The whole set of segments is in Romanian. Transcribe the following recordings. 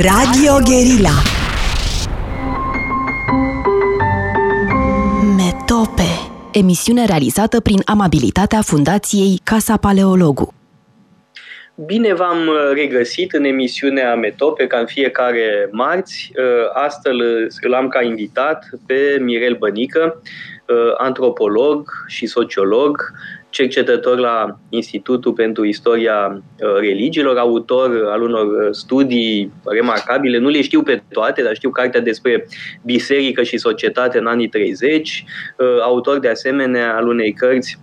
Radio Guerilla. Metope Emisiune realizată prin amabilitatea Fundației Casa Paleologu. Bine v-am regăsit în emisiunea Metope, ca în fiecare marți. Astăzi îl am ca invitat pe Mirel Bănică, antropolog și sociolog, cercetător la Institutul pentru Istoria uh, Religiilor, autor al unor uh, studii remarcabile. Nu le știu pe toate, dar știu cartea despre biserică și societate în anii 30, uh, autor de asemenea al unei cărți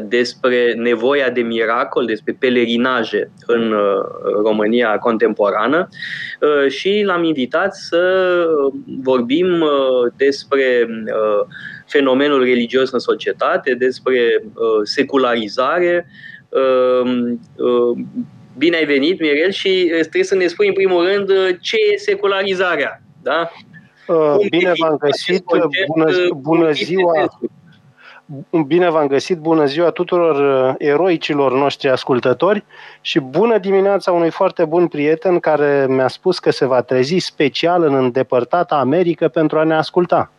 despre nevoia de miracol, despre pelerinaje în România contemporană și l-am invitat să vorbim despre fenomenul religios în societate, despre uh, secularizare. Uh, uh, bine ai venit, Mirel, și uh, trebuie să ne spui în primul rând uh, ce e secularizarea. Da? Uh, bine v-am găsit, bună, bună ziua! Bine v-am găsit, bună ziua tuturor eroicilor noștri ascultători și bună dimineața unui foarte bun prieten care mi-a spus că se va trezi special în îndepărtata Americă pentru a ne asculta.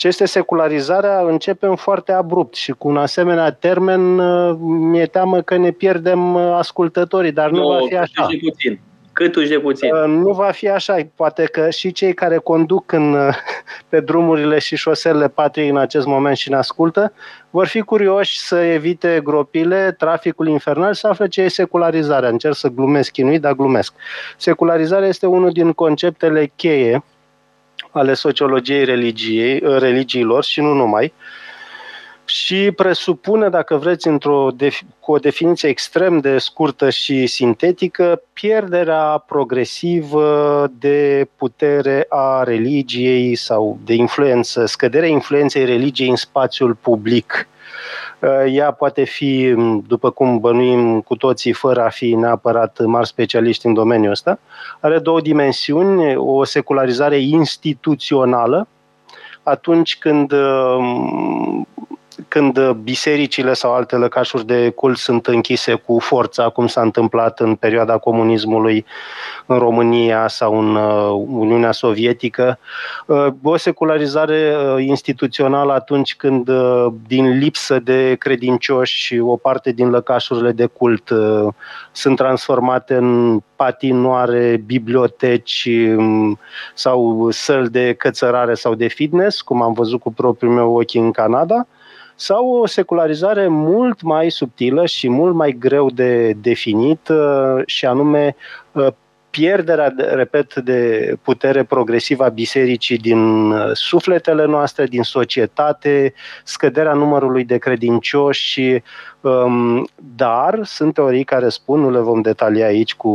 Ce este secularizarea începem foarte abrupt și cu un asemenea termen uh, mi-e teamă că ne pierdem uh, ascultătorii, dar nu, nu va fi așa. De puțin. Câtuși de puțin. Uh, nu va fi așa. Poate că și cei care conduc în, pe drumurile și șoselele patriei în acest moment și ne ascultă, vor fi curioși să evite gropile, traficul infernal, să afle ce e secularizarea. Încerc să glumesc chinuit, dar glumesc. Secularizarea este unul din conceptele cheie ale sociologiei religiei, uh, religiilor și nu numai, și presupune, dacă vreți, într-o cu o definiție extrem de scurtă și sintetică, pierderea progresivă de putere a religiei sau de influență, scăderea influenței religiei în spațiul public. Uh, ea poate fi, după cum bănuim cu toții, fără a fi neapărat mari specialiști în domeniul ăsta, are două dimensiuni, o secularizare instituțională, atunci când uh, când bisericile sau alte lăcașuri de cult sunt închise cu forța, cum s-a întâmplat în perioada comunismului în România sau în uh, Uniunea Sovietică, uh, o secularizare uh, instituțională atunci când, din lipsă de credincioși, o parte din lăcașurile de cult sunt transformate în patinoare, biblioteci um, sau săli de cățărare sau de fitness, cum am văzut cu propriul meu ochi în Canada, sau o secularizare mult mai subtilă și mult mai greu de definit, uh, și anume uh, pierderea, repet, de putere progresivă a bisericii din uh, sufletele noastre, din societate, scăderea numărului de credincioși și um, dar sunt teorii care spun, nu le vom detalia aici cu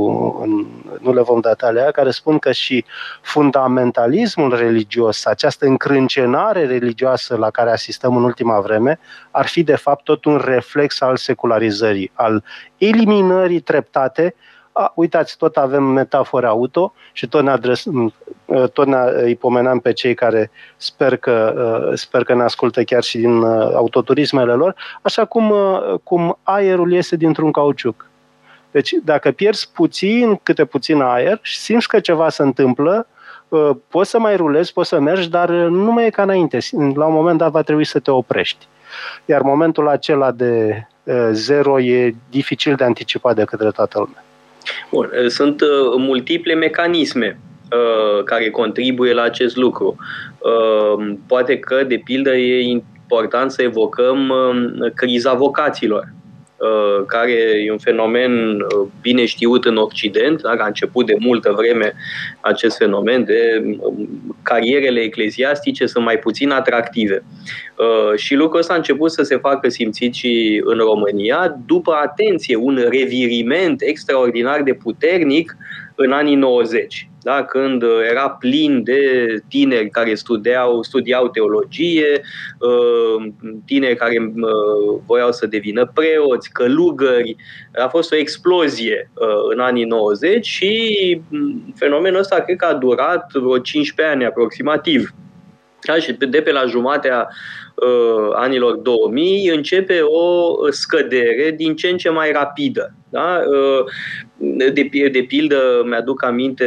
nu le vom detalia, care spun că și fundamentalismul religios, această încrâncenare religioasă la care asistăm în ultima vreme, ar fi de fapt tot un reflex al secularizării, al eliminării treptate a, uitați, tot avem metafore auto și tot ne, adres, ă, tot ne îi pomenam pe cei care sper că, ă, sper că ne ascultă chiar și din ă, autoturismele lor, așa cum, cum aerul iese dintr-un cauciuc. Deci dacă pierzi puțin, câte puțin aer și simți că ceva se întâmplă, poți să mai rulezi, poți să mergi, dar nu mai e ca înainte. La un moment dat va trebui să te oprești. Iar momentul acela de zero e dificil de anticipat de către toată lumea. Bun, sunt uh, multiple mecanisme uh, care contribuie la acest lucru. Uh, poate că, de pildă, e important să evocăm criza vocațiilor Uh, care e un fenomen uh, bine știut în Occident, da? a început de multă vreme acest fenomen de um, carierele ecleziastice sunt mai puțin atractive. Uh, și lucrul ăsta a început să se facă simțit și în România, după, atenție, un reviriment extraordinar de puternic în anii 90 da? când uh, era plin de tineri care studiau, studiau teologie, uh, tineri care uh, voiau să devină preoți, călugări. A fost o explozie în anii 90 și mm, fenomenul ăsta cred că a durat vreo 15 ani aproximativ. Da, și de pe la jumatea uh, anilor 2000 începe o scădere din ce în ce mai rapidă. Da? Uh, de, de pildă, mi-aduc aminte,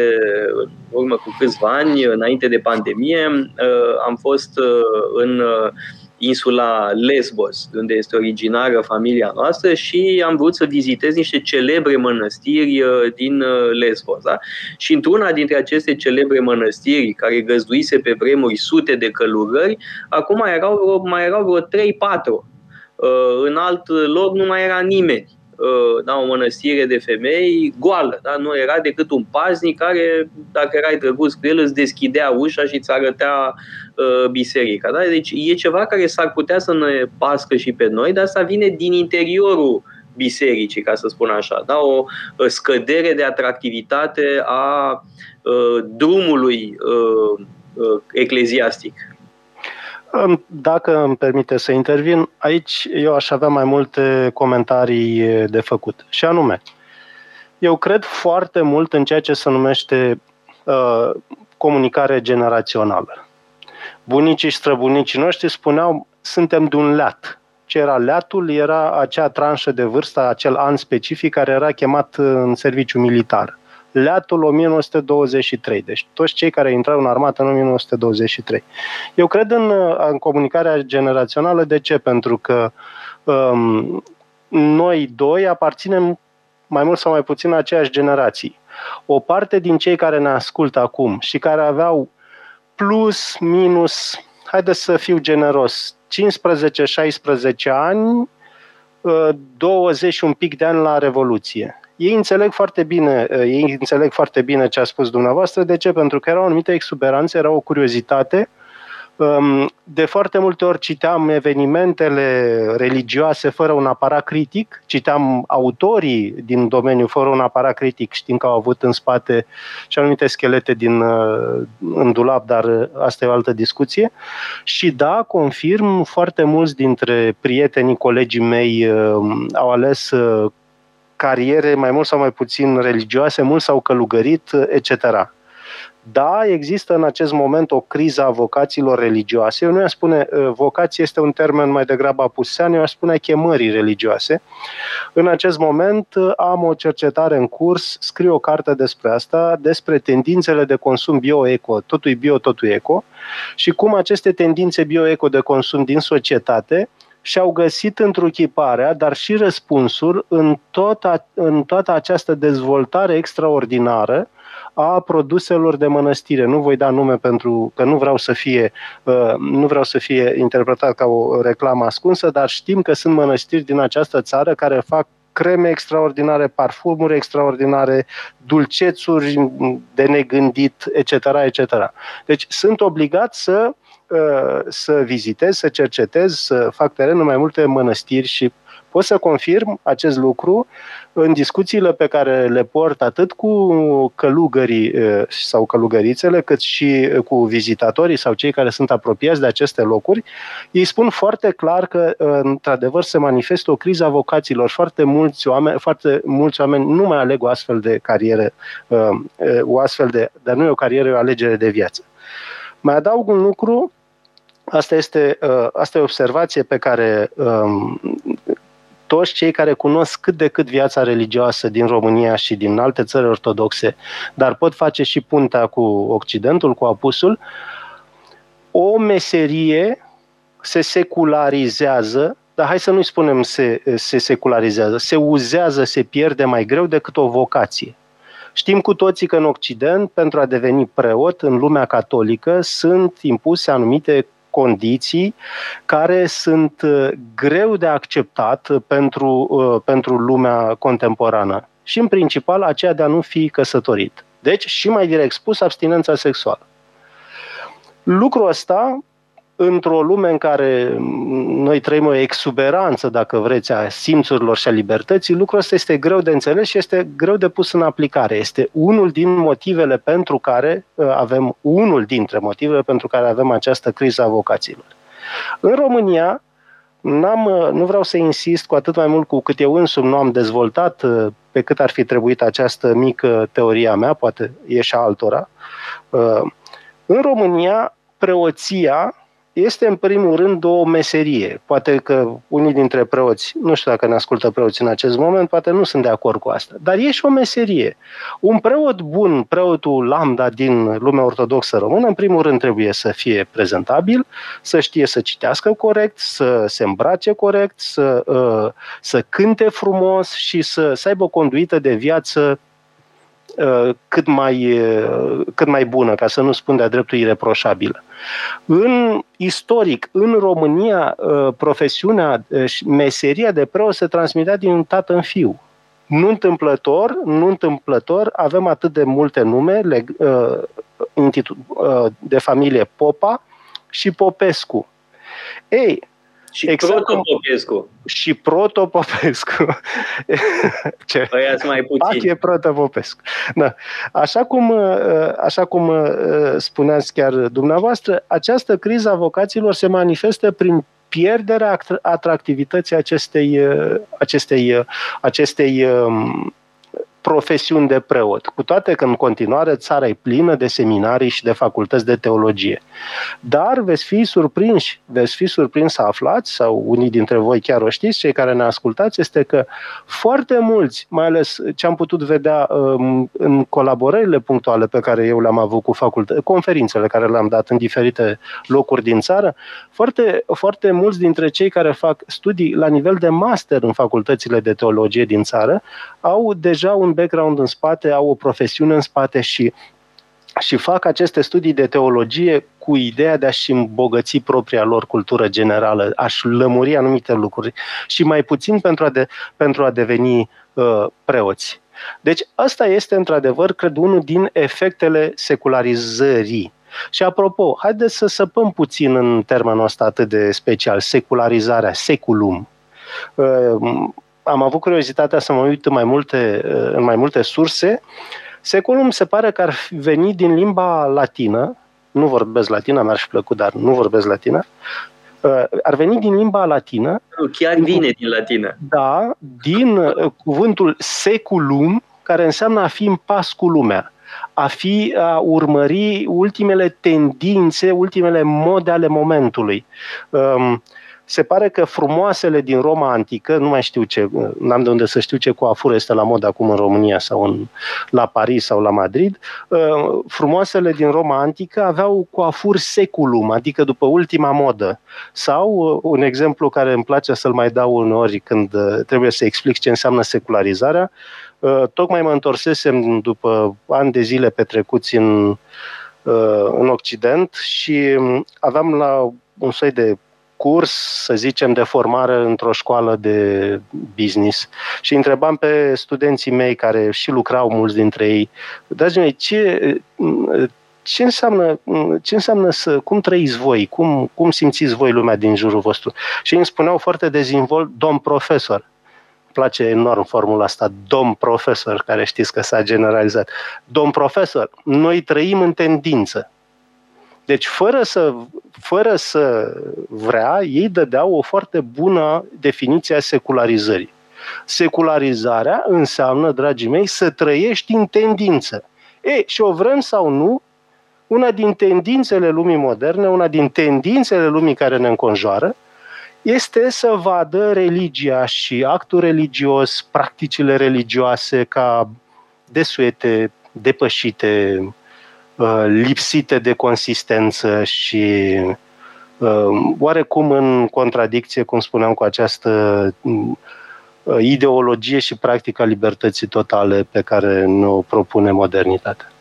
în urmă cu câțiva ani, înainte de pandemie, uh, am fost uh, în uh, insula Lesbos, unde este originară familia noastră și am vrut să vizitez niște celebre mănăstiri uh, din uh, Lesbos. Da? Și într-una dintre aceste celebre mănăstiri, care găzduise pe vremuri sute de călugări, acum mai erau, mai erau vreo 3-4. Uh, în alt loc nu mai era nimeni da, o mănăstire de femei goală. Da? Nu era decât un paznic care, dacă erai drăguț cu el, îți deschidea ușa și îți arătea uh, biserica. Da? Deci e ceva care s-ar putea să ne pască și pe noi, dar asta vine din interiorul bisericii, ca să spun așa. Da? O scădere de atractivitate a uh, drumului uh, uh, ecleziastic. Dacă îmi permite să intervin, aici eu aș avea mai multe comentarii de făcut. Și anume, eu cred foarte mult în ceea ce se numește uh, comunicare generațională. Bunicii și străbunicii noștri spuneau, suntem de un leat. Ce era leatul? Era acea tranșă de vârstă, acel an specific care era chemat în serviciu militar leatul 1923, deci toți cei care intrau în armată în 1923. Eu cred în, în comunicarea generațională, de ce? Pentru că um, noi doi aparținem mai mult sau mai puțin aceeași generații. O parte din cei care ne ascultă acum și care aveau plus, minus, haideți să fiu generos, 15-16 ani, 20 uh, un pic de ani la Revoluție ei înțeleg foarte bine, uh, ei înțeleg foarte bine ce a spus dumneavoastră. De ce? Pentru că era o anumită exuberanță, era o curiozitate. Um, de foarte multe ori citeam evenimentele religioase fără un aparat critic, citeam autorii din domeniu fără un aparat critic, știind că au avut în spate și anumite schelete din, uh, în dulap, dar uh, asta e o altă discuție. Și da, confirm, foarte mulți dintre prietenii, colegii mei au ales cariere mai mult sau mai puțin religioase, mult s-au călugărit, etc. Da, există în acest moment o criză a vocațiilor religioase. Eu nu aș spune, uh, vocație este un termen mai degrabă apusean, eu aș spune chemării religioase. În acest moment uh, am o cercetare în curs, scriu o carte despre asta, despre tendințele de consum bio-eco, totul e bio, totul e eco, și cum aceste tendințe bio-eco de consum din societate și-au găsit întruchiparea, dar și răspunsuri în, tot a, în toată această dezvoltare extraordinară a produselor de mănăstire. Nu voi da nume pentru că nu vreau să fie, uh, nu vreau să fie interpretat ca o reclamă ascunsă, dar știm că sunt mănăstiri din această țară care fac creme extraordinare, parfumuri extraordinare, dulcețuri de negândit, etc., etc. Deci sunt obligat să uh, Uh, să vizitez, să cercetez, să fac teren în mai multe mănăstiri și pot să confirm acest lucru în discuțiile pe care le port atât cu călugării uh, sau călugărițele, cât și cu vizitatorii sau cei care sunt apropiați de aceste locuri. Ei spun foarte clar că, uh, într-adevăr, se manifestă o criză a vocațiilor. Foarte mulți oameni, foarte mulți oameni nu mai aleg o astfel de carieră, o astfel de, dar nu e o carieră, e o alegere de viață. Mai adaug un lucru Asta este, uh, asta e o observație pe care um, toți cei care cunosc cât de cât viața religioasă din România și din alte țări ortodoxe, dar pot face și puntea cu Occidentul, cu apusul, o meserie se secularizează, dar hai să nu-i spunem se, se secularizează, se uzează, se pierde mai greu decât o vocație. Știm cu toții că în Occident, pentru a deveni preot în lumea catolică, sunt impuse anumite condiții care sunt uh, greu de acceptat pentru, uh, pentru lumea contemporană. Și, în principal, aceea de a nu fi căsătorit. Deci, și mai direct spus, abstinența sexuală. Lucrul ăsta într-o lume în care noi trăim o exuberanță, dacă vreți, a simțurilor și a libertății, lucrul ăsta este greu de înțeles și este greu de pus în aplicare. Este unul din motivele pentru care uh, avem, unul dintre motivele pentru care avem această criză a vocațiilor. În România, N-am, uh, nu vreau să insist cu atât mai mult cu cât eu însumi nu am dezvoltat uh, pe cât ar fi trebuit această mică teoria mea, poate e și altora. În România preoția este în primul rând o meserie. Poate că unii dintre preoți, nu știu dacă ne ascultă preoți în acest moment, poate nu sunt de acord cu asta, dar e și o meserie. Un preot bun, preotul lambda din lumea ortodoxă română, în primul rând trebuie să fie prezentabil, să știe să citească corect, să se îmbrace corect, să, uh, să cânte frumos și să, să aibă o conduită de viață Uh, cât mai, uh, cât mai bună, ca să nu spun de-a dreptul ireproșabilă. În istoric, în România, uh, profesiunea, meseria de preot se transmitea din tată în fiu. Nu întâmplător, nu întâmplător, avem atât de multe nume de familie Popa și Popescu. Ei, și exact Protopopescu. Și Protopopescu. Ce? Păi mai puțin. e Protopopescu. Da. Așa cum, uh, așa cum uh, spuneați chiar dumneavoastră, această criză a vocațiilor se manifestă prin pierderea atractivității acestei, uh, acestei, acestei um, profesiuni de preot, cu toate că în continuare țara e plină de seminarii și de facultăți de teologie. Dar veți fi surprinși, veți fi surprins să aflați, sau unii dintre voi chiar o știți, cei care ne ascultați, este că foarte mulți, mai ales ce am putut vedea um, în colaborările punctuale pe care eu le-am avut cu facultă, conferințele care le-am dat în diferite locuri din țară, foarte, foarte mulți dintre cei care fac studii la nivel de master în facultățile de teologie din țară au deja un background în spate, au o profesiune în spate și și fac aceste studii de teologie cu ideea de a-și îmbogăți propria lor cultură generală, a-și lămuri anumite lucruri și mai puțin pentru a, de, pentru a deveni uh, preoți. Deci asta este într-adevăr, cred, unul din efectele secularizării. Și apropo, haideți să săpăm puțin în termenul ăsta atât de special, secularizarea, seculum. Uh, am avut curiozitatea să mă uit în mai multe, în mai multe surse. Seculum se pare că ar veni din limba latină, nu vorbesc latină, mi-ar fi plăcut, dar nu vorbesc latină, uh, ar veni din limba latină. Chiar vine din latină. Da, din uh, cuvântul seculum, care înseamnă a fi în pas cu lumea, a fi a urmări ultimele tendințe, ultimele mode ale momentului. Um, se pare că frumoasele din Roma antică, nu mai știu ce, n-am de unde să știu ce coafură este la mod acum în România sau în, la Paris sau la Madrid, uh, frumoasele din Roma antică aveau coafuri seculum, adică după ultima modă. Sau, uh, un exemplu care îmi place să-l mai dau uneori când uh, trebuie să explic ce înseamnă secularizarea, tocmai mă întorsesem după ani de zile petrecuți în, în Occident și um, aveam la un soi de curs, să zicem, de formare într-o școală de business și întrebam pe studenții mei care și lucrau mulți dintre ei, dragii mei, ce, ce înseamnă, ce înseamnă să, cum trăiți voi, cum, cum simțiți voi lumea din jurul vostru? Și îmi spuneau foarte dezinvolt, domn profesor, place enorm formula asta, domn profesor, care știți că s-a generalizat. Domn profesor, noi trăim în tendință. Deci, fără să, fără să vrea, ei dădeau o foarte bună definiție a secularizării. Secularizarea înseamnă, dragii mei, să trăiești în tendință. E, și o vrem sau nu, una din tendințele lumii moderne, una din tendințele lumii care ne înconjoară, este să vadă religia și actul religios, practicile religioase ca desuete, depășite, Uh, lipsite de consistență și uh, oarecum în contradicție, cum spuneam, cu această uh, ideologie și practica libertății totale pe care ne-o propune modernitatea.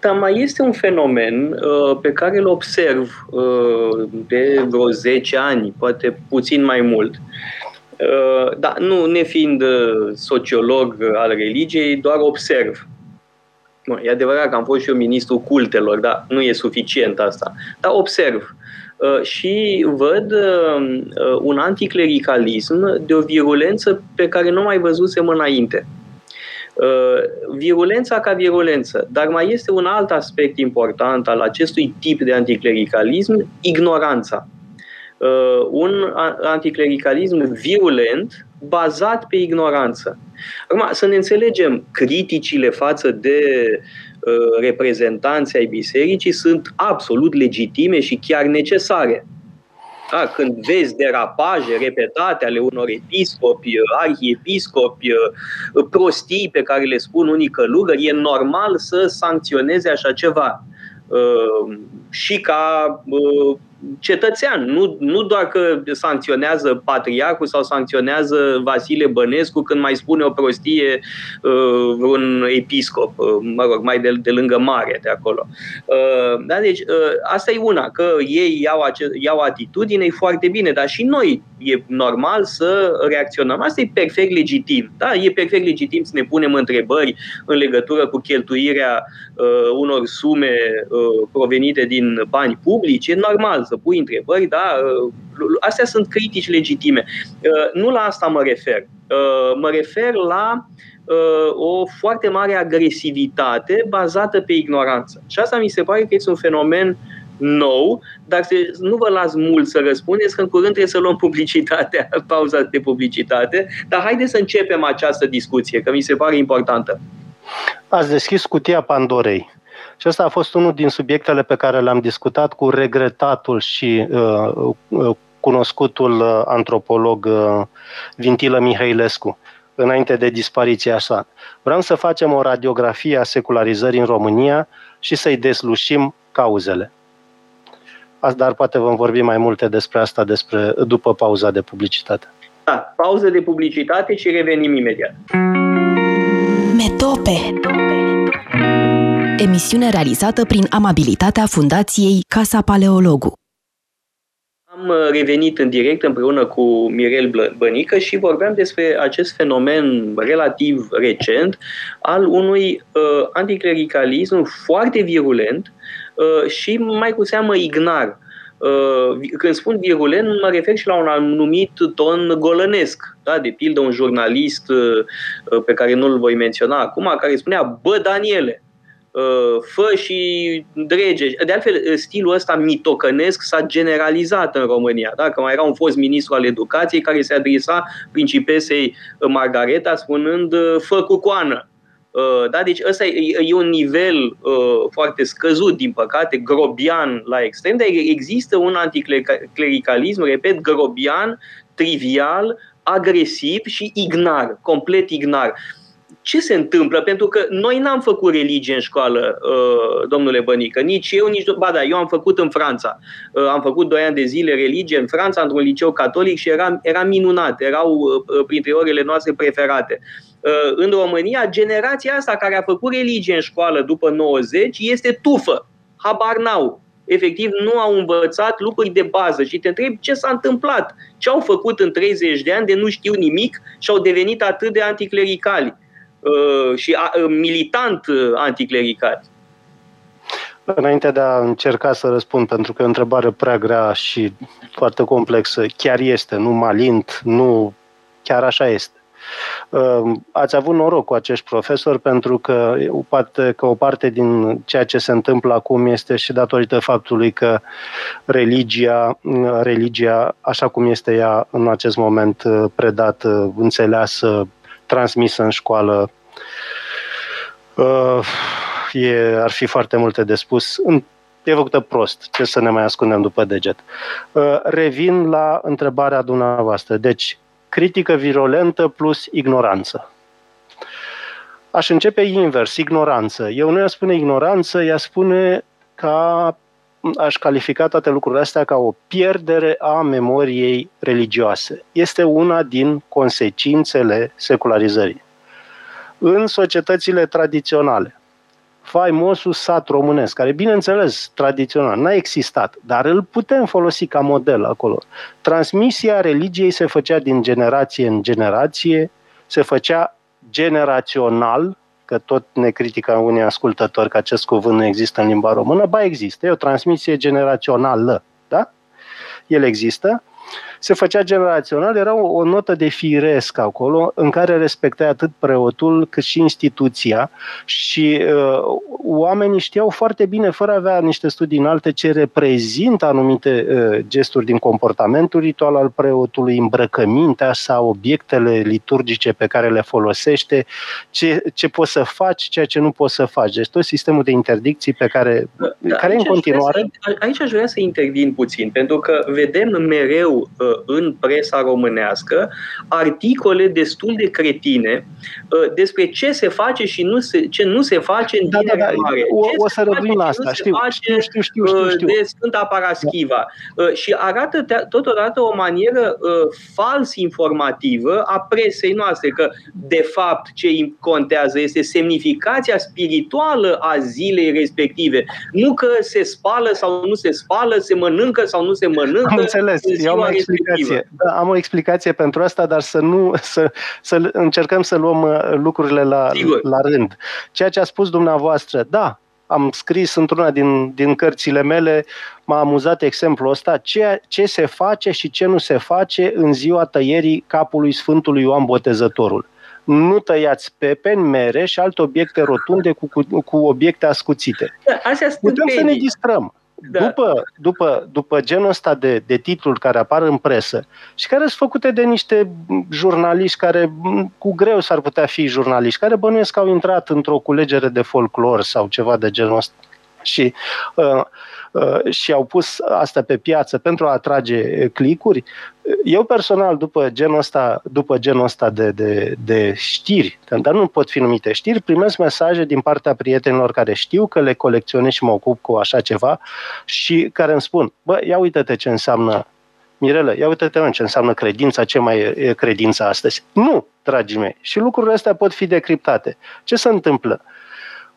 Dar mai este un fenomen uh, pe care îl observ uh, de vreo 10 ani, poate puțin mai mult. Uh, dar nu nefiind sociolog al religiei, doar observ. Bun, e adevărat că am fost și eu ministru cultelor, dar nu e suficient asta. Dar observ uh, și văd uh, uh, un anticlericalism de o virulență pe care nu mai văzusem înainte. Virulența ca virulență, dar mai este un alt aspect important al acestui tip de anticlericalism, ignoranța. Un anticlericalism virulent bazat pe ignoranță. Acum, să ne înțelegem, criticile față de uh, reprezentanții ai bisericii sunt absolut legitime și chiar necesare. Da, când vezi derapaje repetate ale unor episcopi, arhiepiscopi, prostii pe care le spun unii călugări, e normal să sancționeze așa ceva. Uh, și ca uh, cetățean, nu, nu doar că sancționează patriarhul sau sancționează Vasile Bănescu când mai spune o prostie uh, un episcop, uh, mă rog, mai de, de lângă mare de acolo. Uh, da, deci uh, asta e una, că ei iau, ace- iau atitudine, e foarte bine, dar și noi e normal să reacționăm. Asta e perfect legitim. Da? E perfect legitim să ne punem întrebări în legătură cu cheltuirea uh, unor sume uh, provenite din bani publici. E normal să pui întrebări, da? Uh, astea sunt critici legitime. Uh, nu la asta mă refer. Uh, mă refer la o foarte mare agresivitate bazată pe ignoranță. Și asta mi se pare că este un fenomen nou, dar se, nu vă las mult să răspundeți, că în curând trebuie să luăm publicitatea, pauza de publicitate, dar haideți să începem această discuție, că mi se pare importantă. Ați deschis cutia Pandorei. Și ăsta a fost unul din subiectele pe care le-am discutat cu regretatul și uh, uh, cunoscutul uh, antropolog uh, Vintilă Mihailescu înainte de dispariția sa. Vreau să facem o radiografie a secularizării în România și să-i deslușim cauzele. Dar poate vom vorbi mai multe despre asta despre, după pauza de publicitate. Da, pauză de publicitate și revenim imediat. Metope. Emisiune realizată prin amabilitatea Fundației Casa Paleologu. Am uh, revenit în direct împreună cu Mirel Bănică și vorbeam despre acest fenomen relativ recent al unui uh, anticlericalism foarte virulent uh, și mai cu seamă ignar. Uh, când spun virulent, mă refer și la un anumit ton golănesc. Da? De pildă, un jurnalist uh, uh, pe care nu-l voi menționa acum, care spunea, bă, Daniele, fă și drege. De altfel, stilul ăsta mitocănesc s-a generalizat în România. Da? Că mai era un fost ministru al educației care se adresa principesei Margareta spunând, fă cu coană. Uh, da? Deci ăsta e, e un nivel uh, foarte scăzut, din păcate, grobian la extrem, dar există un anticlericalism, repet, grobian, trivial, agresiv și ignar, complet ignar. Ce se întâmplă? Pentru că noi n-am făcut religie în școală, uh, domnule Bănică, nici eu, nici... Ba da, eu am făcut în Franța. Uh, am făcut doi ani de zile religie în Franța, într-un liceu catolic și era, era minunat, erau uh, printre orele noastre preferate. Uh, Uh, în România, generația asta care a făcut religie în școală după 90 este tufă, habar n-au. Efectiv, nu au învățat lucruri de bază și te întrebi ce s-a întâmplat, ce au făcut în 30 de ani de nu știu nimic și au devenit atât de anticlericali uh, și uh, militant anticlericali. Înainte de a încerca să răspund, pentru că e o întrebare prea grea și foarte complexă, chiar este, nu malint, nu chiar așa este. Ehm, ați avut noroc cu acești profesori pentru că, poate că o parte din ceea ce se întâmplă acum este și datorită faptului că religia, religia așa cum este ea în acest moment predată, înțeleasă, transmisă în școală, ehm, e, ar fi foarte multe de spus. E făcută prost. Ce să ne mai ascundem după deget? Ehm, revin la întrebarea dumneavoastră. Deci, critică virulentă plus ignoranță. Aș începe invers, ignoranță. Eu nu i-aș spune ignoranță, i-aș spune ca aș califica toate lucrurile astea ca o pierdere a memoriei religioase. Este una din consecințele secularizării. În societățile tradiționale, faimosul sat românesc, care, bineînțeles, tradițional, n-a existat, dar îl putem folosi ca model acolo. Transmisia religiei se făcea din generație în generație, se făcea generațional, că tot ne critică unii ascultători că acest cuvânt nu există în limba română, ba există, e o transmisie generațională, da? El există se făcea generațional, era o, o notă de firesc acolo în care respectai atât preotul cât și instituția și uh, oamenii știau foarte bine, fără a avea niște studii înalte, ce reprezintă anumite uh, gesturi din comportamentul ritual al preotului, îmbrăcămintea sau obiectele liturgice pe care le folosește, ce, ce poți să faci, ceea ce nu poți să faci. Deci tot sistemul de interdicții pe care, da, care în continuare... Să, aici aș vrea să intervin puțin, pentru că vedem mereu uh, în presa românească articole destul de cretine uh, despre ce se face și nu se, ce nu se face în da, da, da. Mare. O, o să revin la asta, știu, știu, știu, știu, știu, știu. De Sfânta Paraschiva. Da. Și arată totodată o manieră fals informativă a presei noastre, că de fapt ce contează este semnificația spirituală a zilei respective. Nu că se spală sau nu se spală, se mănâncă sau nu se mănâncă. Am înțeles, eu am o explicație. Da, am o explicație pentru asta, dar să nu să, să încercăm să luăm uh, lucrurile la, la rând. Ceea ce a spus dumneavoastră, da, am scris într-una din, din cărțile mele, m-a amuzat exemplul ăsta, ce, ce se face și ce nu se face în ziua tăierii capului Sfântului Ioan Botezătorul. Nu tăiați pepeni, mere și alte obiecte rotunde cu, cu, cu obiecte ascuțite. Da, Putem să ne distrăm. Da. După, după, după genul ăsta de, de titluri care apar în presă și care sunt făcute de niște jurnaliști care cu greu s-ar putea fi jurnaliști, care bănuiesc că au intrat într-o culegere de folclor sau ceva de genul ăsta și, uh, uh, și au pus asta pe piață pentru a atrage clicuri. Eu personal, după genul ăsta, după genul ăsta de, de, de știri, dar nu pot fi numite știri, primesc mesaje din partea prietenilor care știu că le colecționez și mă ocup cu așa ceva și care îmi spun, bă, ia uite-te ce înseamnă Mirele, ia uite-te ce înseamnă credința, ce mai e credința astăzi. Nu, dragii mei. Și lucrurile astea pot fi decriptate. Ce se întâmplă?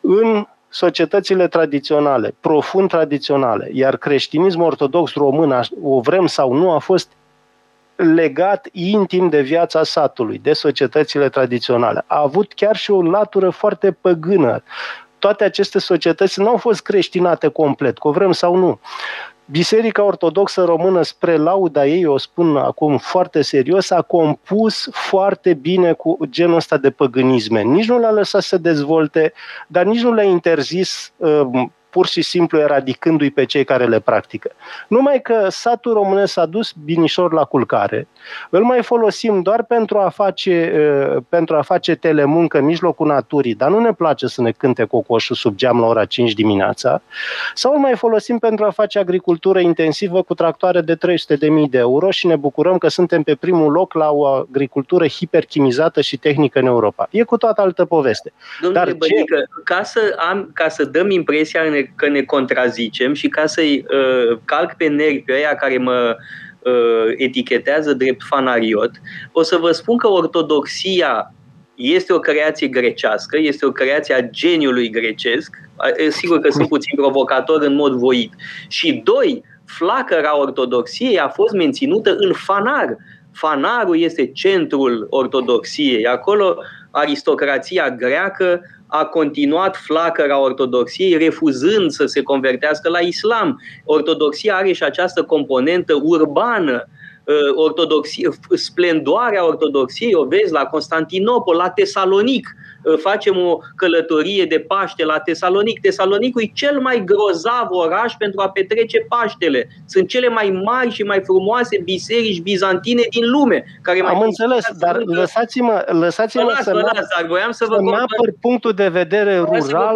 În societățile tradiționale, profund tradiționale, iar creștinismul ortodox român, o vrem sau nu, a fost legat intim de viața satului, de societățile tradiționale. A avut chiar și o latură foarte păgână. Toate aceste societăți nu au fost creștinate complet, cu vrem sau nu. Biserica Ortodoxă Română, spre lauda ei, o spun acum foarte serios, a compus foarte bine cu genul ăsta de păgânisme. Nici nu l-a lăsat să dezvolte, dar nici nu le-a interzis uh, pur și simplu eradicându-i pe cei care le practică. Numai că satul românesc s-a dus binișor la culcare, îl mai folosim doar pentru a face, pentru a face telemuncă în mijlocul naturii, dar nu ne place să ne cânte cocoșul sub geam la ora 5 dimineața, sau îl mai folosim pentru a face agricultură intensivă cu tractoare de 300.000 de euro și ne bucurăm că suntem pe primul loc la o agricultură hiperchimizată și tehnică în Europa. E cu toată altă poveste. Domnule Dar Bănică, ce... ca, să am, ca să dăm impresia în că ne contrazicem și ca să-i uh, calc pe nervi pe aia care mă uh, etichetează drept fanariot, o să vă spun că ortodoxia este o creație grecească, este o creație a geniului grecesc, sigur că sunt puțin provocator în mod voit. Și doi, flacăra ortodoxiei a fost menținută în fanar. Fanarul este centrul ortodoxiei. Acolo aristocrația greacă a continuat flacăra ortodoxiei, refuzând să se convertească la islam. Ortodoxia are și această componentă urbană, uh, ortodoxie, splendoarea ortodoxiei o vezi la Constantinopol, la Tesalonic, Uh, facem o călătorie de Paște la Tesalonic. Tesalonicul e cel mai grozav oraș pentru a petrece Paștele. Sunt cele mai mari și mai frumoase biserici bizantine din lume. Care Am mai înțeles, dar lăsați-mă, lăsați-mă să, să, voiam să, vă să apăr punctul de vedere rural.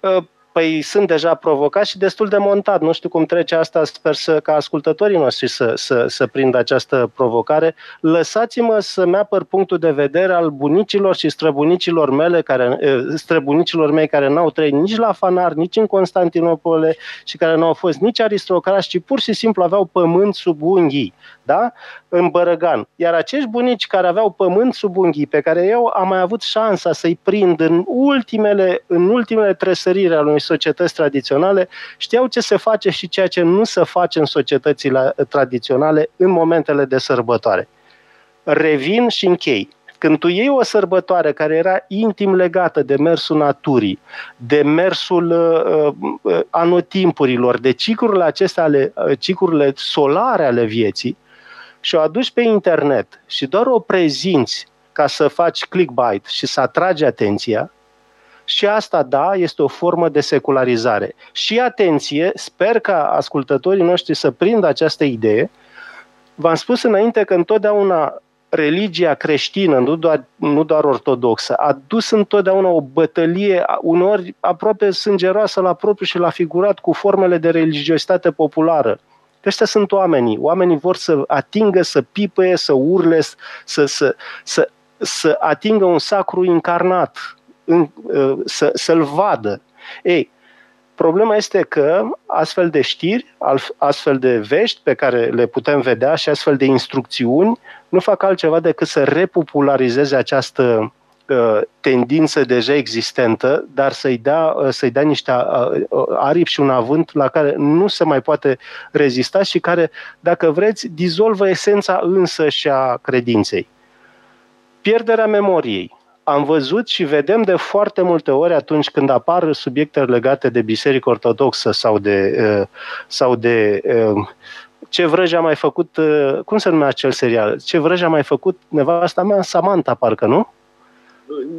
Uh, păi sunt deja provocat și destul de montat. Nu știu cum trece asta, sper să, ca ascultătorii noștri să, să, să prindă această provocare. Lăsați-mă să-mi apăr punctul de vedere al bunicilor și străbunicilor mele, care, străbunicilor mei care n-au trăit nici la Fanar, nici în Constantinopole și care nu au fost nici aristocrați, ci pur și simplu aveau pământ sub unghii da? în Bărăgan. Iar acești bunici care aveau pământ sub unghii, pe care eu am mai avut șansa să-i prind în ultimele, în ultimele tresăriri ale unei societăți tradiționale, știau ce se face și ceea ce nu se face în societățile tradiționale în momentele de sărbătoare. Revin și închei când tu iei o sărbătoare care era intim legată de mersul naturii, de mersul uh, uh, anotimpurilor, de ciclurile acestea ale, uh, ciclurile solare ale vieții, și o aduci pe internet și doar o prezinți ca să faci clickbait și să atragi atenția, și asta, da, este o formă de secularizare. Și atenție, sper ca ascultătorii noștri să prindă această idee. V-am spus înainte că întotdeauna religia creștină, nu doar, nu doar ortodoxă, a dus întotdeauna o bătălie, uneori aproape sângeroasă la propriu și la figurat, cu formele de religiositate populară. Ăștia sunt oamenii. Oamenii vor să atingă, să pipăie, să urle, să, să, să, să atingă un sacru incarnat, în, uh, să, să-l vadă. Ei, problema este că astfel de știri, astfel de vești pe care le putem vedea și astfel de instrucțiuni nu fac altceva decât să repopularizeze această uh, tendință deja existentă, dar să-i dea, uh, să-i dea niște aripi și un avânt la care nu se mai poate rezista și care, dacă vreți, dizolvă esența însă și a credinței. Pierderea memoriei am văzut și vedem de foarte multe ori atunci când apar subiecte legate de biserică ortodoxă sau de, uh, sau de uh, ce vrăj a mai făcut, uh, cum se numea acel serial? Ce vrăj a mai făcut nevasta mea, Samantha, parcă, nu?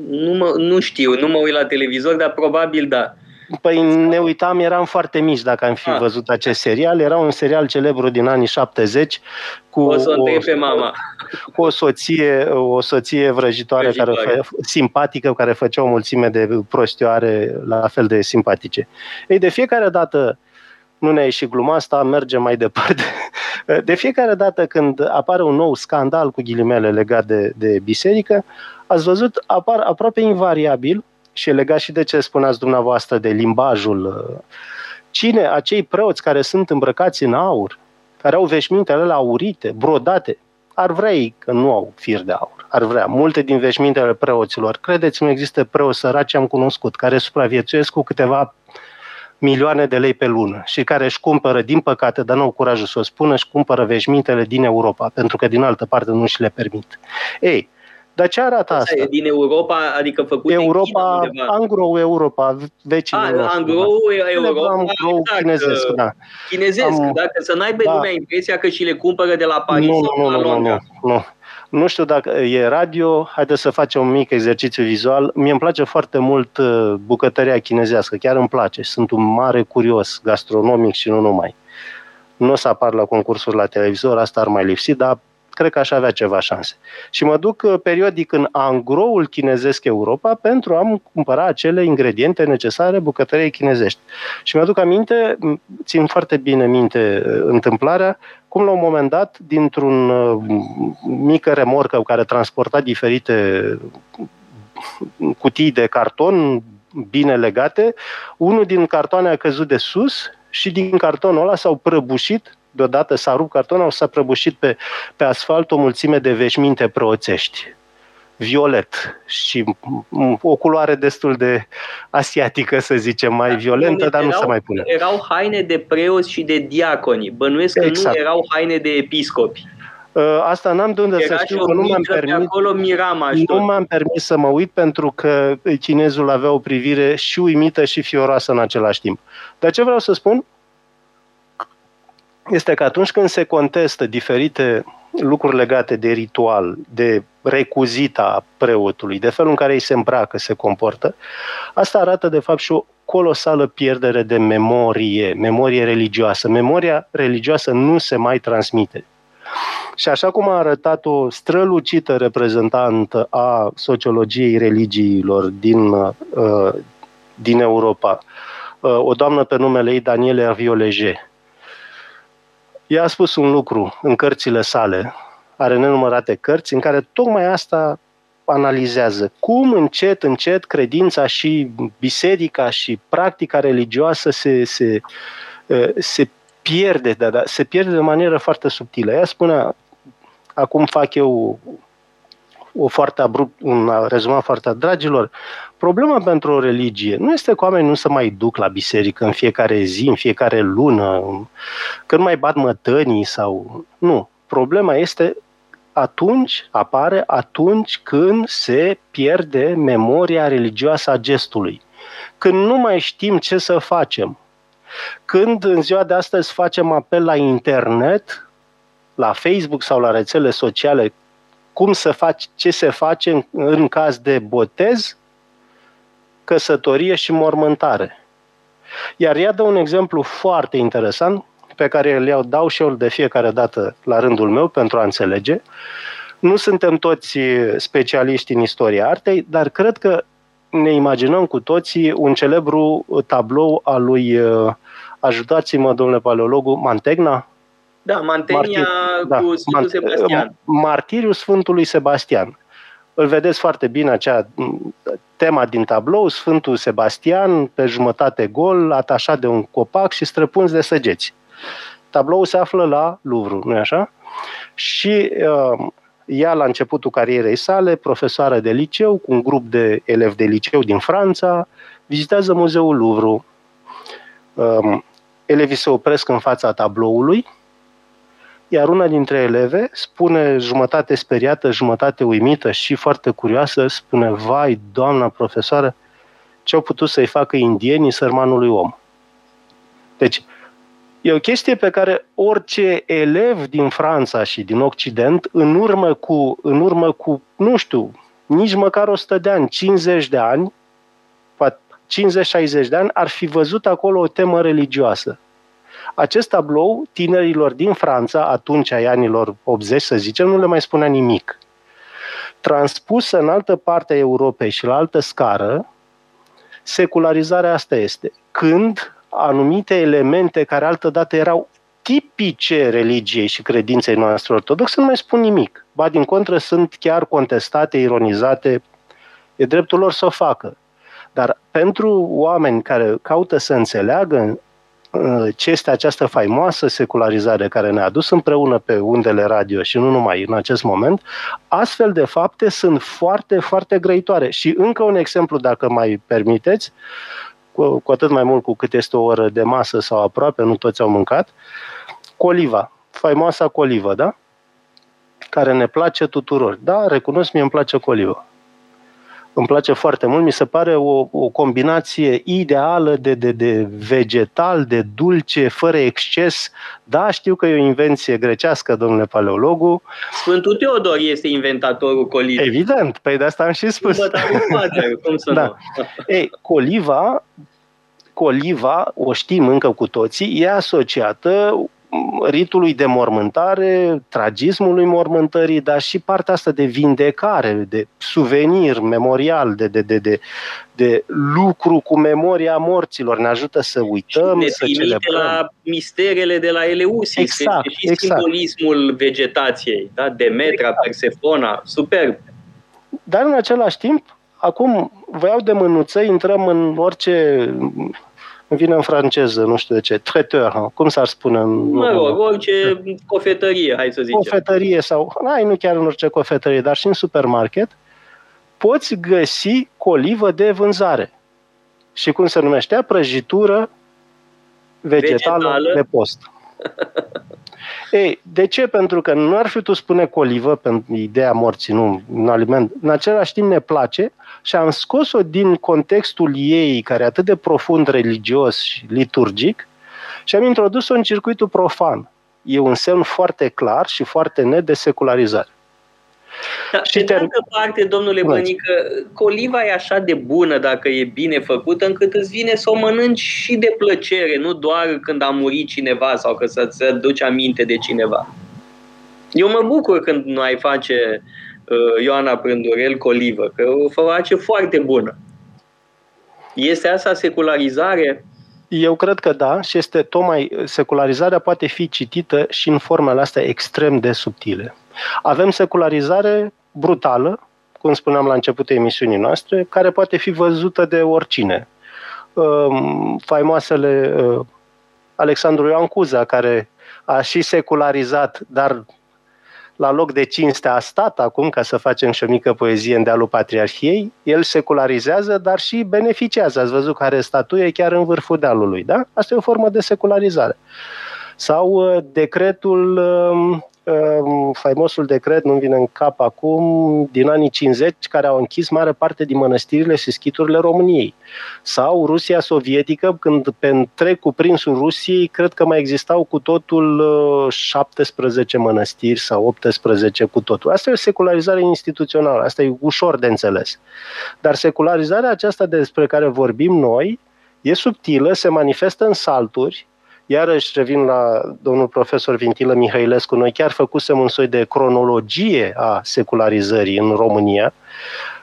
Nu, mă, nu știu, nu mă uit la televizor, dar probabil da. Păi ne uitam, eram foarte mici dacă am fi ah. văzut acest serial. Era un serial celebru din anii 70 cu o, să o, pe mama. cu o soție, o soție vrăjitoare, vrăjitoare. Care fă, simpatică, care făcea o mulțime de prostioare la fel de simpatice. Ei, de fiecare dată nu ne-a ieșit gluma asta, mergem mai departe. De fiecare dată când apare un nou scandal cu ghilimele legat de, de biserică, ați văzut, apar aproape invariabil și e legat și de ce spuneați dumneavoastră de limbajul. Uh, cine, acei preoți care sunt îmbrăcați în aur, care au veșmintele alea aurite, brodate, ar vrea ei că nu au fir de aur. Ar vrea. Multe din veșmintele preoților, credeți-mă, există preoți săraci, am cunoscut, care supraviețuiesc cu câteva milioane de lei pe lună și care își cumpără, din păcate, dar nu au curajul să o spună, își cumpără veșmintele din Europa, pentru că din altă parte nu și le permit. Ei, dar ce arată asta? asta? E din Europa, adică făcut Europa, în China Angro Europa, vecinul A, nostru. Angro Europa, Angro exact. chinezesc, da. Chinezesc, Am, dacă să n-aibă da. lumea impresia că și le cumpără de la Paris nu, sau nu, la Londra. Nu, nu, nu. Nu știu dacă e radio, haideți să facem un mic exercițiu vizual. Mie îmi place foarte mult uh, bucătăria chinezească, chiar îmi place. Sunt un mare curios gastronomic și nu numai. Nu o să apar la concursuri la televizor, asta ar mai lipsi, dar cred că aș avea ceva șanse. Și mă duc uh, periodic în angroul chinezesc Europa pentru a cumpăra acele ingrediente necesare bucătăriei chinezești. Și mi-aduc aminte, țin foarte bine minte uh, întâmplarea, cum la un moment dat, dintr-un uh, mică remorcă care transporta diferite cutii de carton bine legate, unul din cartoane a căzut de sus și din cartonul ăla s-au prăbușit deodată s-a rupt cartonul, s-a prăbușit pe, pe asfalt o mulțime de veșminte preoțești violet și o culoare destul de asiatică, să zicem, mai violentă, dar nu se mai pune. Erau haine de preoți și de diaconi. Bănuiesc că exact. nu erau haine de episcopi. Uh, asta n-am de unde Era să știu, că nu m-am permis, acolo nu m-am permis să mă uit pentru că chinezul avea o privire și uimită și fioroasă în același timp. Dar ce vreau să spun este că atunci când se contestă diferite lucruri legate de ritual, de recuzita preotului, de felul în care îi se îmbracă, se comportă, asta arată de fapt și o colosală pierdere de memorie, memorie religioasă. Memoria religioasă nu se mai transmite. Și așa cum a arătat o strălucită reprezentantă a sociologiei religiilor din, uh, din Europa, uh, o doamnă pe numele ei Daniele Violege, ea a spus un lucru în cărțile sale, are nenumărate cărți, în care tocmai asta analizează. Cum încet, încet credința și biserica și practica religioasă se, se, se pierde, da, da, se pierde de manieră foarte subtilă. Ea spunea, acum fac eu o foarte abrupt, un rezumat foarte dragilor, problema pentru o religie nu este că oamenii nu se mai duc la biserică în fiecare zi, în fiecare lună, când mai bat mătănii sau... Nu. Problema este atunci, apare atunci când se pierde memoria religioasă a gestului. Când nu mai știm ce să facem. Când în ziua de astăzi facem apel la internet la Facebook sau la rețele sociale cum să faci, ce se face în, în caz de botez, căsătorie și mormântare. Iar ea dă un exemplu foarte interesant pe care îl iau, dau și eu de fiecare dată la rândul meu pentru a înțelege. Nu suntem toți specialiști în istoria artei, dar cred că ne imaginăm cu toții un celebru tablou al lui, uh, ajutați-mă, domnule paleologu, Mantegna? Da, Mantegna Martir, cu da, Sfântul Sebastian. Martiriul Sfântului Sebastian. Îl vedeți foarte bine, acea tema din tablou, Sfântul Sebastian, pe jumătate gol, atașat de un copac și străpuns de săgeți. Tabloul se află la Louvre, nu-i așa? Și uh, ea, la începutul carierei sale, profesoară de liceu, cu un grup de elevi de liceu din Franța, vizitează muzeul Louvre. Um, elevii se opresc în fața tabloului, iar una dintre eleve spune jumătate speriată, jumătate uimită și foarte curioasă, spune, vai, doamna profesoară, ce au putut să-i facă indienii sărmanului om? Deci, E o chestie pe care orice elev din Franța și din Occident, în urmă cu, în urmă cu nu știu, nici măcar 100 de ani, 50 de ani, 50-60 de ani, ar fi văzut acolo o temă religioasă. Acest tablou, tinerilor din Franța, atunci ai anilor 80, să zicem, nu le mai spunea nimic. Transpusă în altă parte a Europei și la altă scară, secularizarea asta este. Când anumite elemente care altădată erau tipice religiei și credinței noastre ortodoxe, nu mai spun nimic. Ba, din contră, sunt chiar contestate, ironizate. E dreptul lor să o facă. Dar pentru oameni care caută să înțeleagă uh, ce este această faimoasă secularizare care ne-a adus împreună pe undele radio și nu numai în acest moment, astfel de fapte sunt foarte, foarte grăitoare. Și încă un exemplu, dacă mai permiteți, cu, cu atât mai mult cu cât este o oră de masă sau aproape, nu toți au mâncat, coliva, faimoasa colivă, da? Care ne place tuturor. Da, recunosc, mie îmi place coliva. Îmi place foarte mult, mi se pare o, o combinație ideală de, de, de vegetal, de dulce, fără exces. Da, știu că e o invenție grecească, domnule paleologu. Sfântul Teodor este inventatorul colivei. Evident, pe păi de asta am și spus. cum să da. nu? Ei, coliva coliva, o știm încă cu toții, e asociată ritului de mormântare, tragismului mormântării, dar și partea asta de vindecare, de suvenir memorial, de, de, de, de, de lucru cu memoria morților. Ne ajută să uităm, și ne să celebrăm. la misterele de la Eleusis, exact, și exact. simbolismul vegetației, da? Demetra, exact. Persefona, superb. Dar în același timp, acum vă iau de mânuță, intrăm în orice îmi vine în franceză, nu știu de ce, traiteur, cum s-ar spune în... Mă rog, orice cofetărie, hai să zicem. Cofetărie sau, ai, nu chiar în orice cofetărie, dar și în supermarket, poți găsi colivă de vânzare. Și cum se numește? Prăjitură vegetală, vegetală. de post. Ei, de ce? Pentru că nu ar fi tu spune colivă, pentru ideea morții, nu, un aliment. În același timp ne place și am scos-o din contextul ei, care e atât de profund religios și liturgic, și am introdus-o în circuitul profan. E un semn foarte clar și foarte net de secularizare. Da, și pe de altă parte, domnule Bănică, coliva e așa de bună dacă e bine făcută, încât îți vine să o mănânci și de plăcere, nu doar când a murit cineva sau că să-ți aduci aminte de cineva. Eu mă bucur când nu ai face uh, Ioana Prândurel colivă, că o face foarte bună. Este asta secularizare? Eu cred că da și este tocmai secularizarea poate fi citită și în formele astea extrem de subtile. Avem secularizare brutală, cum spuneam la începutul emisiunii noastre, care poate fi văzută de oricine. Um, faimoasele uh, Alexandru Ioan Cuza, care a și secularizat, dar la loc de cinste a stat acum, ca să facem și o mică poezie în dealul Patriarhiei, el secularizează, dar și beneficiază. Ați văzut care statuie chiar în vârful dealului, da? Asta e o formă de secularizare. Sau uh, decretul uh, um, faimosul decret, nu vine în cap acum, din anii 50, care au închis mare parte din mănăstirile și schiturile României. Sau Rusia sovietică, când pe întreg cuprinsul Rusiei, cred că mai existau cu totul 17 uh, mănăstiri sau 18 cu totul. Asta e o secularizare instituțională, asta e ușor de înțeles. Dar secularizarea aceasta despre care vorbim noi e subtilă, se manifestă în salturi, Iarăși revin la domnul profesor Vintilă Mihailescu, noi chiar făcusem un soi de cronologie a secularizării în România.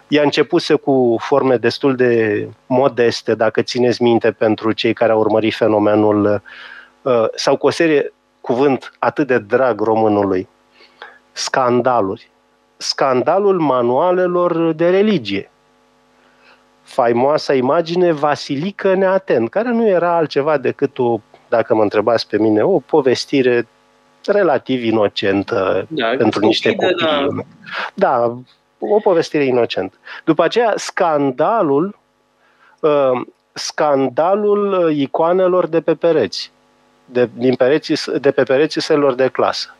Ea începuse cu forme destul de modeste, dacă țineți minte, pentru cei care au urmărit fenomenul, uh, sau cu o serie, cuvânt atât de drag românului, scandaluri. Scandalul manualelor de religie faimoasa imagine Vasilică Neaten, care nu era altceva decât o dacă mă întrebați pe mine, o povestire relativ inocentă da, pentru niște copii. Da. da, o povestire inocentă. După aceea, scandalul, uh, scandalul icoanelor de pe pereți, de, din pereții, de pe pereții selor de clasă.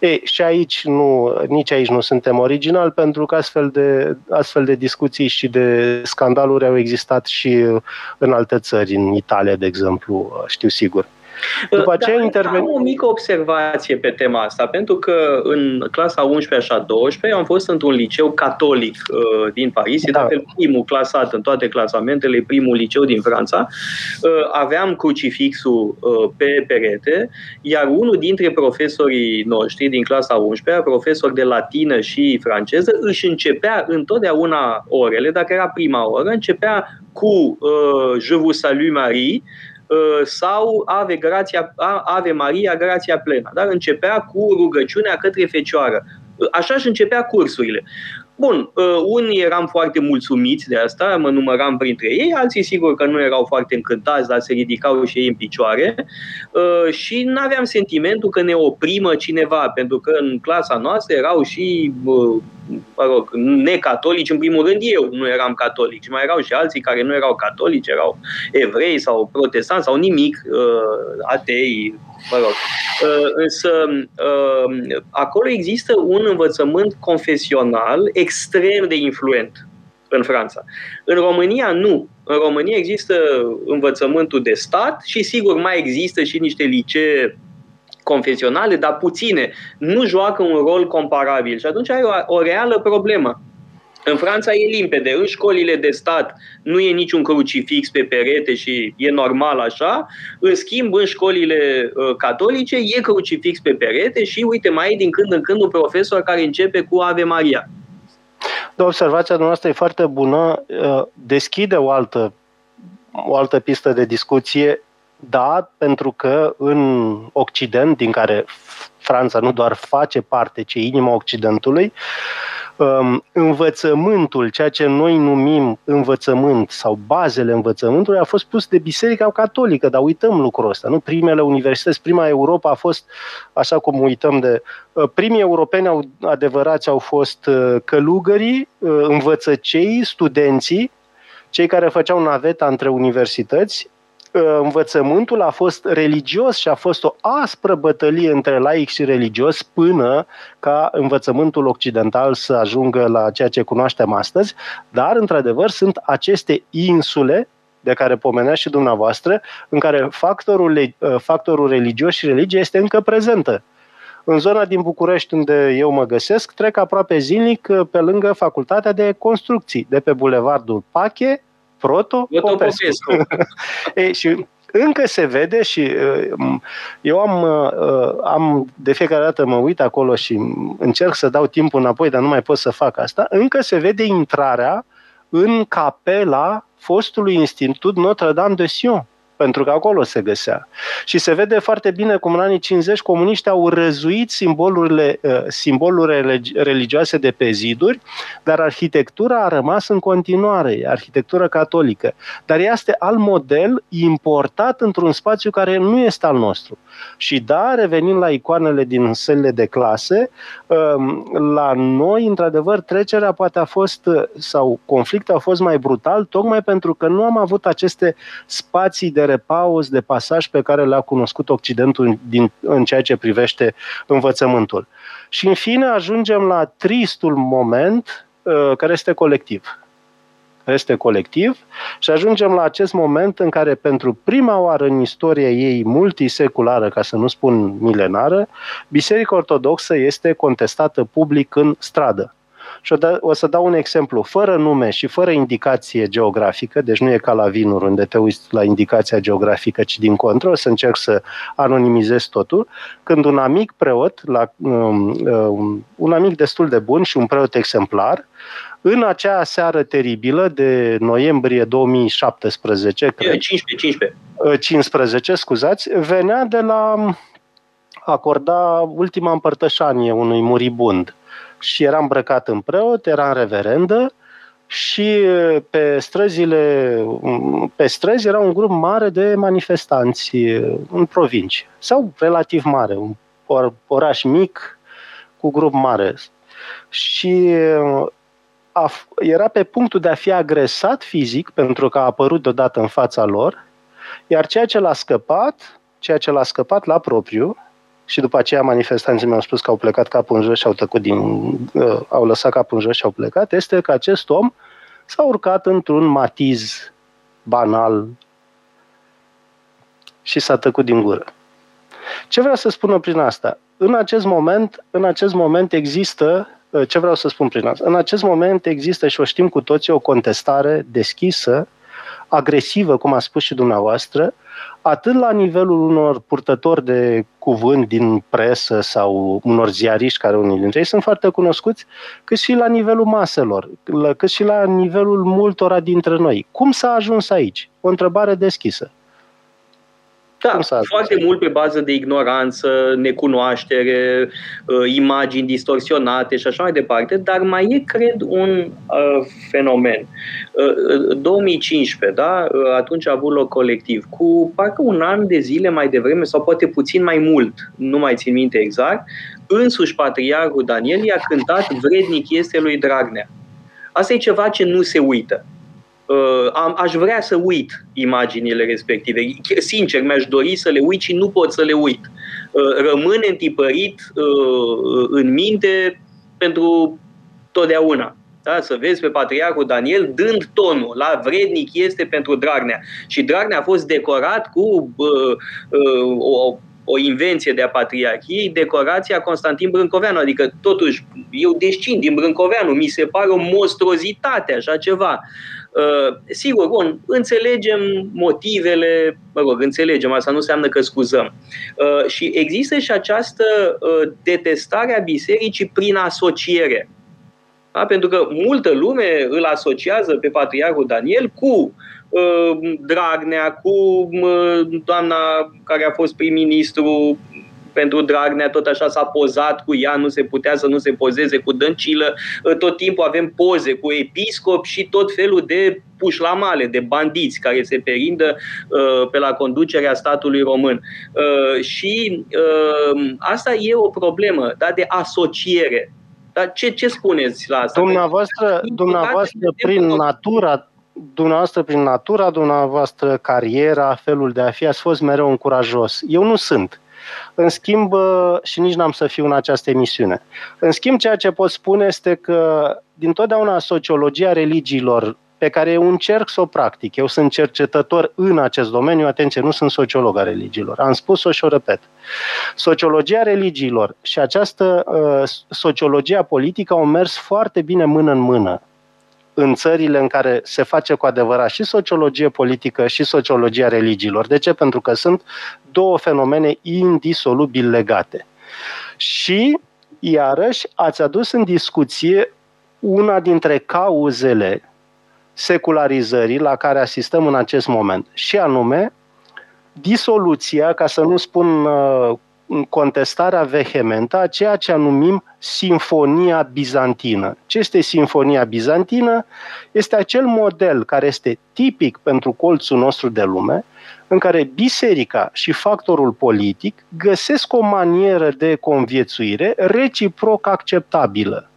Ei, și aici nu, nici aici nu suntem original, pentru că astfel de, astfel de discuții și de scandaluri au existat și în alte țări, în Italia, de exemplu, știu sigur. După aceea Dar interven... Am o mică observație pe tema asta, pentru că în clasa 11 și a 12 am fost într-un liceu catolic uh, din Paris, da. e de fel primul clasat în toate clasamentele, primul liceu din Franța. Uh, aveam crucifixul uh, pe perete, iar unul dintre profesorii noștri din clasa 11, profesor de latină și franceză, își începea întotdeauna orele, dacă era prima oră, începea cu uh, Je vous salue Marie, Uh, sau Ave, grația, Ave Maria, grația plenă. Dar începea cu rugăciunea către Fecioară. Uh, așa și începea cursurile. Bun, uh, unii eram foarte mulțumiți de asta, mă număram printre ei, alții sigur că nu erau foarte încântați, dar se ridicau și ei în picioare. Uh, și nu aveam sentimentul că ne oprimă cineva, pentru că în clasa noastră erau și, uh, mă rog, necatolici, în primul rând eu nu eram catolic, mai erau și alții care nu erau catolici, erau evrei sau protestanți sau nimic, atei, mă rog. Însă acolo există un învățământ confesional extrem de influent în Franța. În România nu. În România există învățământul de stat și sigur mai există și niște licee confesionale, dar puține. Nu joacă un rol comparabil și atunci ai o, o reală problemă. În Franța e limpede, în școlile de stat nu e niciun crucifix pe perete și e normal așa, în schimb în școlile uh, catolice e crucifix pe perete și uite mai e din când în când un profesor care începe cu Ave Maria. Da, observația noastră e foarte bună, uh, deschide o altă, o altă pistă de discuție, da, pentru că în Occident, din care Franța nu doar face parte, ci inima Occidentului, um, învățământul, ceea ce noi numim învățământ sau bazele învățământului, a fost pus de Biserica Catolică, dar uităm lucrul ăsta. Nu? Primele universități, prima Europa a fost, așa cum uităm de... Uh, primii europeni au, adevărați au fost uh, călugării, uh, învățăcei, studenții, cei care făceau naveta între universități, învățământul a fost religios și a fost o aspră bătălie între laic și religios până ca învățământul occidental să ajungă la ceea ce cunoaștem astăzi, dar, într-adevăr, sunt aceste insule de care pomenea și dumneavoastră, în care factorul, factorul religios și religie este încă prezentă. În zona din București, unde eu mă găsesc, trec aproape zilnic pe lângă Facultatea de Construcții, de pe Bulevardul Pache, Proto Popescu. e, și încă se vede și uh, eu am, uh, am, de fiecare dată mă uit acolo și încerc să dau timpul înapoi, dar nu mai pot să fac asta, încă se vede intrarea în capela fostului Institut Notre-Dame de Sion pentru că acolo se găsea. Și se vede foarte bine cum în anii 50 comuniștii au răzuit simbolurile, uh, simbolurile religioase de pe ziduri, dar arhitectura a rămas în continuare, e arhitectură catolică. Dar este al model importat într-un spațiu care nu este al nostru. Și da, revenind la icoanele din sălile de clase, um, la noi, într-adevăr, trecerea poate a fost, sau conflictul a fost mai brutal, tocmai pentru că nu am avut aceste spații de repaus, de pasaj pe care le-a cunoscut Occidentul din, în ceea ce privește învățământul. Și în fine ajungem la tristul moment uh, care este colectiv este colectiv și ajungem la acest moment în care pentru prima oară în istoria ei multiseculară, ca să nu spun milenară, Biserica Ortodoxă este contestată public în stradă. Și o să dau un exemplu. Fără nume și fără indicație geografică, deci nu e ca la vinuri unde te uiți la indicația geografică, ci din contră, o să încerc să anonimizez totul, când un amic preot, la, um, um, un amic destul de bun și un preot exemplar, în acea seară teribilă de noiembrie 2017, cred, 15, 15. 15, scuzați, venea de la acorda ultima împărtășanie unui muribund și era îmbrăcat în preot, era în reverendă și pe străzile, pe străzi era un grup mare de manifestanți în provincie, sau relativ mare, un oraș mic cu grup mare. Și a, era pe punctul de a fi agresat fizic, pentru că a apărut deodată în fața lor, iar ceea ce l-a scăpat, ceea ce l-a scăpat la propriu, și după aceea manifestanții mi-au spus că au plecat capul în jos și au tăcut din, uh, au lăsat capul în jos și au plecat, este că acest om s-a urcat într-un matiz banal și s-a tăcut din gură. Ce vreau să spună prin asta? În acest moment, în acest moment există Uh, ce vreau să spun prin asta? În acest moment există, și o știm cu toții, o contestare deschisă, agresivă, cum a spus și dumneavoastră, atât la nivelul unor purtători de cuvânt din presă sau unor ziariști care unii dintre ei sunt foarte cunoscuți, cât și la nivelul maselor, cât și la nivelul multora dintre noi. Cum s-a ajuns aici? O întrebare deschisă. Da, foarte mult pe bază de ignoranță, necunoaștere, uh, imagini distorsionate și așa mai departe, dar mai e, cred, un uh, fenomen. Uh, 2015, da, uh, atunci a avut loc colectiv, cu parcă un an de zile mai devreme, sau poate puțin mai mult, nu mai țin minte exact, însuși patriarhul Daniel i-a cântat Vrednic este lui Dragnea. Asta e ceva ce nu se uită uh, am, aș vrea să uit imaginile respective. Sincer, mi-aș dori să le uit și nu pot să le uit. Uh, rămâne întipărit uh, în minte pentru totdeauna. Da? Să vezi pe patriarhul Daniel dând tonul la vrednic este pentru Dragnea. Și Dragnea a fost decorat cu uh, uh, o o invenție de a patriarhiei, decorația Constantin Brâncoveanu. Adică, totuși, eu descind din Brâncoveanu, mi se pare o monstruozitate, așa ceva. Uh, sigur, bun, înțelegem motivele, mă rog, înțelegem, asta nu înseamnă că scuzăm. Uh, și există și această uh, detestare a bisericii prin asociere. Da? Pentru că multă lume îl asociază pe Patriarhul Daniel cu Dragnea, cu doamna care a fost prim-ministru pentru Dragnea, tot așa s-a pozat cu ea, nu se putea să nu se pozeze cu dăncilă. Ă, tot timpul avem poze cu episcop și tot felul de pușlamale, de bandiți care se perindă uh, pe la conducerea statului român. Uh, și uh, asta e o problemă da, de asociere. Dar ce, ce spuneți la asta? Dumneavoastră, dumneavoastră prin natura dumneavoastră prin natura dumneavoastră, cariera, felul de a fi, ați fost mereu încurajos. Eu nu sunt. În schimb, și nici n-am să fiu în această emisiune. În schimb, ceea ce pot spune este că din totdeauna sociologia religiilor pe care eu încerc să o practic. Eu sunt cercetător în acest domeniu, atenție, nu sunt sociolog a religiilor. Am spus-o și o repet. Sociologia religiilor și această uh, sociologia politică au mers foarte bine mână în mână în țările în care se face cu adevărat și sociologie politică și sociologia religiilor. De ce? Pentru că sunt două fenomene indisolubil legate. Și, iarăși, ați adus în discuție una dintre cauzele secularizării la care asistăm în acest moment, și anume disoluția, ca să nu spun uh, contestarea vehementă a ceea ce numim Sinfonia Bizantină. Ce este Sinfonia Bizantină? Este acel model care este tipic pentru colțul nostru de lume, în care biserica și factorul politic găsesc o manieră de conviețuire reciproc acceptabilă.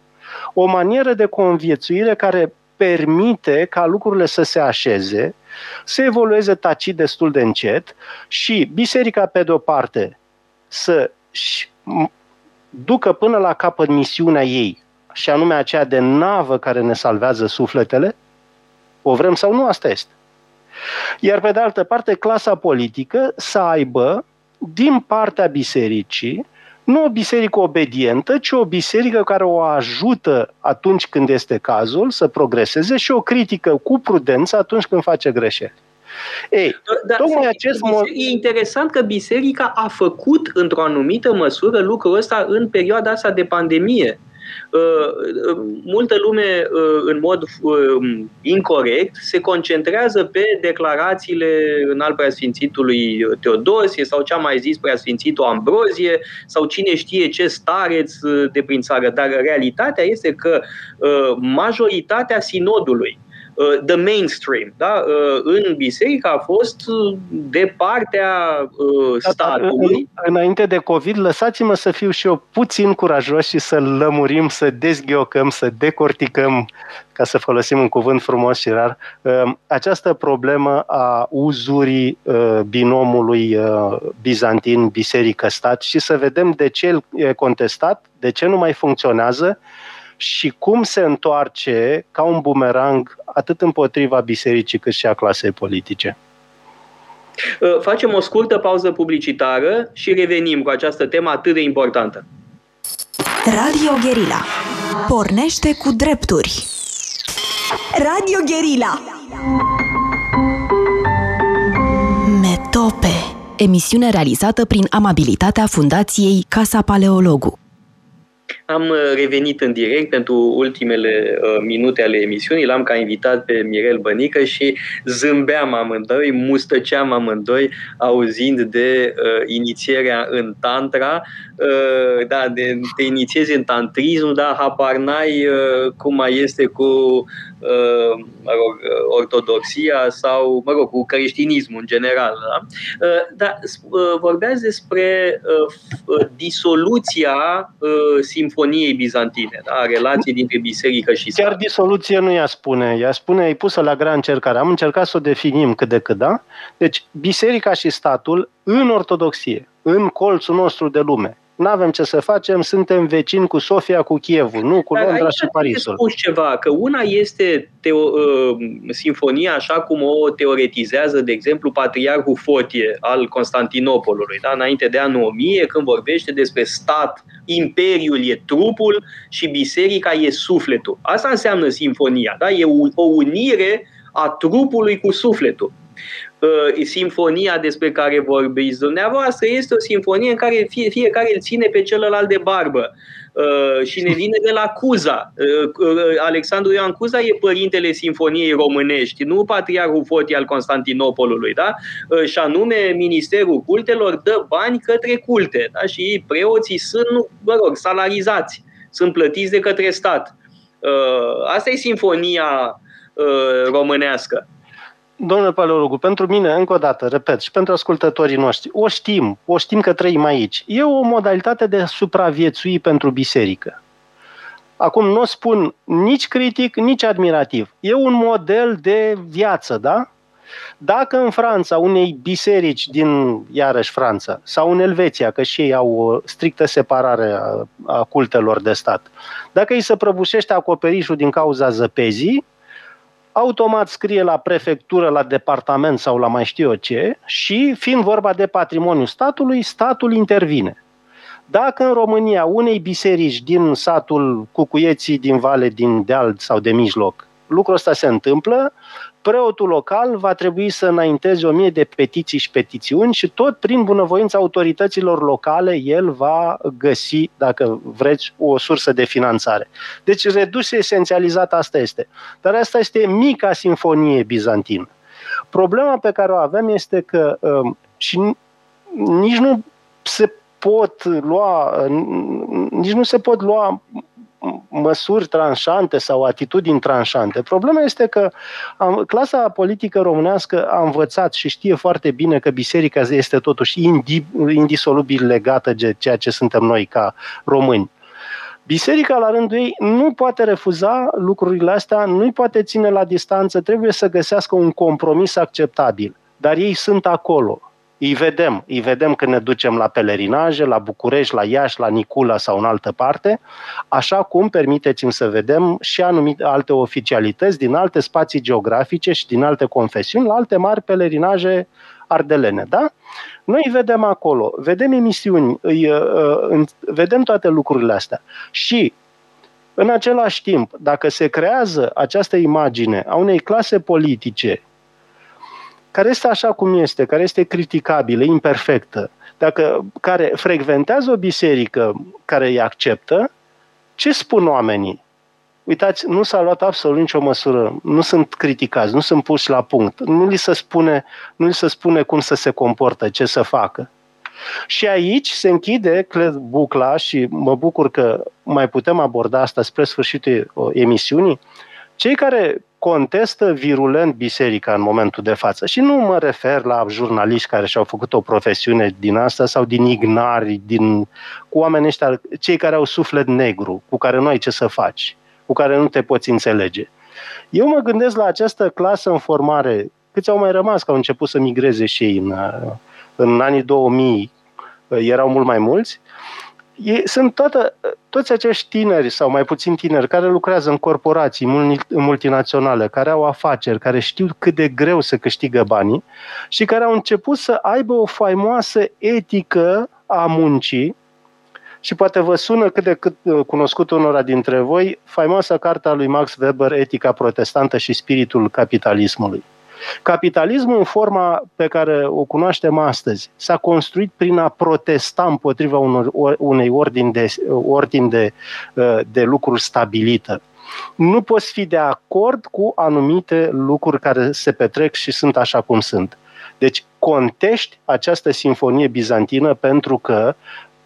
O manieră de conviețuire care permite ca lucrurile să se așeze să evolueze tacit destul de încet și biserica, pe de-o parte, să ducă până la capăt misiunea ei, și anume aceea de navă care ne salvează sufletele, o vrem sau nu, asta este. Iar pe de altă parte, clasa politică să aibă din partea bisericii nu o biserică obedientă, ci o biserică care o ajută atunci când este cazul să progreseze și o critică cu prudență atunci când face greșeli. Ei, Dar tocmai acest mod... E interesant că biserica a făcut într-o anumită măsură lucrul ăsta în perioada asta de pandemie. Uh, uh, multă lume, uh, în mod incorrect, se concentrează pe declarațiile în al preasfințitului Teodosie sau ce a mai zis preasfințitul Ambrozie sau cine știe ce stareț de prin țară. Dar realitatea este că majoritatea sinodului Uh, the mainstream, da? Uh, în biserică a fost uh, de partea statului. Înainte de COVID, lăsați-mă să fiu și eu puțin curajos și să lămurim, să dezghiocăm, să decorticăm, ca să folosim un cuvânt frumos și rar, această problemă a uzurii binomului bizantin biserică-stat și să vedem de ce e contestat, de ce nu mai funcționează și cum se întoarce ca un bumerang atât împotriva bisericii cât și a clasei politice. Uh, facem o scurtă pauză publicitară și revenim cu această temă atât de importantă. Radio Guerilla. Pornește cu drepturi. Radio Guerilla. Metope. Emisiune realizată prin amabilitatea Fundației Casa Paleologu. Am uh, revenit în direct pentru ultimele uh, minute ale emisiunii. L-am ca invitat pe Mirel Bănică și zâmbeam amândoi, mustăceam amândoi, auzind de uh, inițierea în Tantra. Uh, da, de, te inițiezi în tantrism, dar habar n-ai uh, cum mai este cu uh, mă rog, uh, ortodoxia sau, mă rog, cu creștinismul în general. Da? Uh, dar uh, vorbeați despre uh, disoluția uh, Simfoniei Bizantine, da? relații dintre biserică și stat. Chiar disoluție nu ea spune, ea spune, e pusă la grea încercare. Am încercat să o definim cât de cât, da? Deci, biserica și statul în ortodoxie, în colțul nostru de lume, nu avem ce să facem, suntem vecini cu Sofia, cu Chievul, nu cu Londra Dar și Parisul. spus ceva, că una este teo, uh, sinfonia așa cum o teoretizează, de exemplu, Patriarhul Fotie al Constantinopolului, da? înainte de anul 1000, când vorbește despre stat, imperiul e trupul și biserica e sufletul. Asta înseamnă sinfonia, da? e o unire a trupului cu sufletul uh, simfonia despre care vorbiți dumneavoastră este o simfonie în care fie, fiecare îl ține pe celălalt de barbă. Uh, și ne vine de la Cuza. Uh, uh, Alexandru Ioan Cuza e părintele Sinfoniei Românești, nu patriarhul Foti al Constantinopolului, da? Uh, și anume Ministerul Cultelor dă bani către culte, da? Și preoții sunt, mă rog, salarizați, sunt plătiți de către stat. Uh, asta e sinfonia uh, românească. Domnule Paleologu, pentru mine, încă o dată, repet, și pentru ascultătorii noștri, o știm, o știm că trăim aici. E o modalitate de supraviețui pentru biserică. Acum nu o spun nici critic, nici admirativ. E un model de viață, da? Dacă în Franța, unei biserici din, iarăși Franța, sau în Elveția, că și ei au o strictă separare a, a cultelor de stat, dacă îi se prăbușește acoperișul din cauza zăpezii, automat scrie la prefectură, la departament sau la mai știu eu ce și, fiind vorba de patrimoniul statului, statul intervine. Dacă în România unei biserici din satul Cucuieții, din Vale, din Deal sau de Mijloc, lucrul ăsta se întâmplă, preotul local va trebui să înainteze o mie de petiții și petițiuni și tot prin bunăvoința autorităților locale el va găsi, dacă vreți, o sursă de finanțare. Deci redus esențializat asta este. Dar asta este mica sinfonie bizantină. Problema pe care o avem este că um, și nici nu se pot lua, nici nu se pot lua măsuri tranșante sau atitudini tranșante. Problema este că am, clasa politică românească a învățat și știe foarte bine că biserica este totuși indisolubil legată de ceea ce suntem noi ca români. Biserica, la rândul ei, nu poate refuza lucrurile astea, nu-i poate ține la distanță, trebuie să găsească un compromis acceptabil. Dar ei sunt acolo. Îi vedem, îi vedem când ne ducem la pelerinaje, la București, la Iași, la Nicula sau în altă parte, așa cum permiteți-mi să vedem și anumite alte oficialități din alte spații geografice și din alte confesiuni la alte mari pelerinaje ardelene, da? Noi îi vedem acolo, vedem emisiuni, îi, uh, vedem toate lucrurile astea. Și în același timp, dacă se creează această imagine a unei clase politice care este așa cum este, care este criticabilă, imperfectă, dacă, care frecventează o biserică care îi acceptă, ce spun oamenii? Uitați, nu s-a luat absolut nicio măsură, nu sunt criticați, nu sunt puși la punct, nu li se spune, nu li se spune cum să se comportă, ce să facă. Și aici se închide, cred, bucla și mă bucur că mai putem aborda asta spre sfârșitul emisiunii. Cei care contestă virulent biserica în momentul de față. Și nu mă refer la jurnaliști care și-au făcut o profesiune din asta sau din ignari, din, cu oamenii ăștia, cei care au suflet negru, cu care nu ai ce să faci, cu care nu te poți înțelege. Eu mă gândesc la această clasă în formare, câți au mai rămas, că au început să migreze și ei în, în anii 2000, erau mult mai mulți, ei, sunt toată, toți acești tineri sau mai puțin tineri care lucrează în corporații multinaționale, care au afaceri, care știu cât de greu să câștigă banii și care au început să aibă o faimoasă etică a muncii și poate vă sună cât de cât uh, cunoscut unora dintre voi faimoasa carta lui Max Weber, Etica protestantă și spiritul capitalismului. Capitalismul în forma pe care o cunoaștem astăzi s-a construit prin a protesta împotriva unor, unei ordini de, ordini de, uh, de lucruri stabilită. Nu poți fi de acord cu anumite lucruri care se petrec și sunt așa cum sunt. Deci contești această sinfonie bizantină pentru că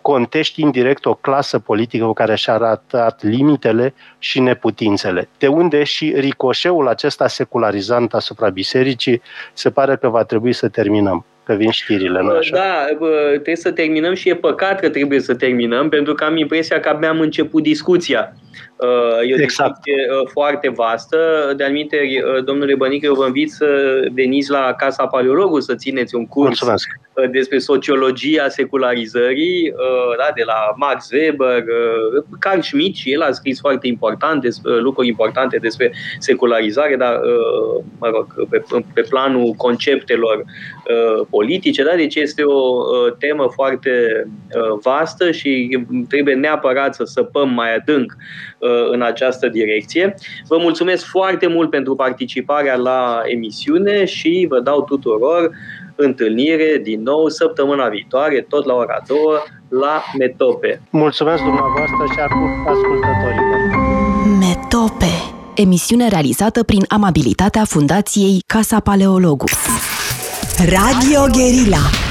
contești indirect o clasă politică cu care și-a arătat limitele și neputințele. De unde și ricoșeul acesta secularizant asupra bisericii se pare că va trebui să terminăm că vin știrile, nu așa? Da, trebuie să terminăm și e păcat că trebuie să terminăm, pentru că am impresia că abia am început discuția. Uh, e o exact. discuție uh, foarte vastă. De anumite, uh, domnule Bănică, eu vă invit să veniți la Casa Paleologului să țineți un curs Mulțumesc. despre sociologia secularizării, da, de la Max Weber, Carl Schmitt și el a scris foarte important despre, lucruri importante despre secularizare, dar, mă rog, pe, pe planul conceptelor politice, da? deci este o temă foarte vastă și trebuie neapărat să săpăm mai adânc Uh, în această direcție. Vă mulțumesc foarte mult pentru participarea la emisiune și vă dau tuturor întâlnire din nou săptămâna viitoare, tot la ora 2, la Metope. Mulțumesc dumneavoastră și ascultătorilor. Metope, emisiune realizată prin amabilitatea Fundației Casa Paleologu. Radio Guerilla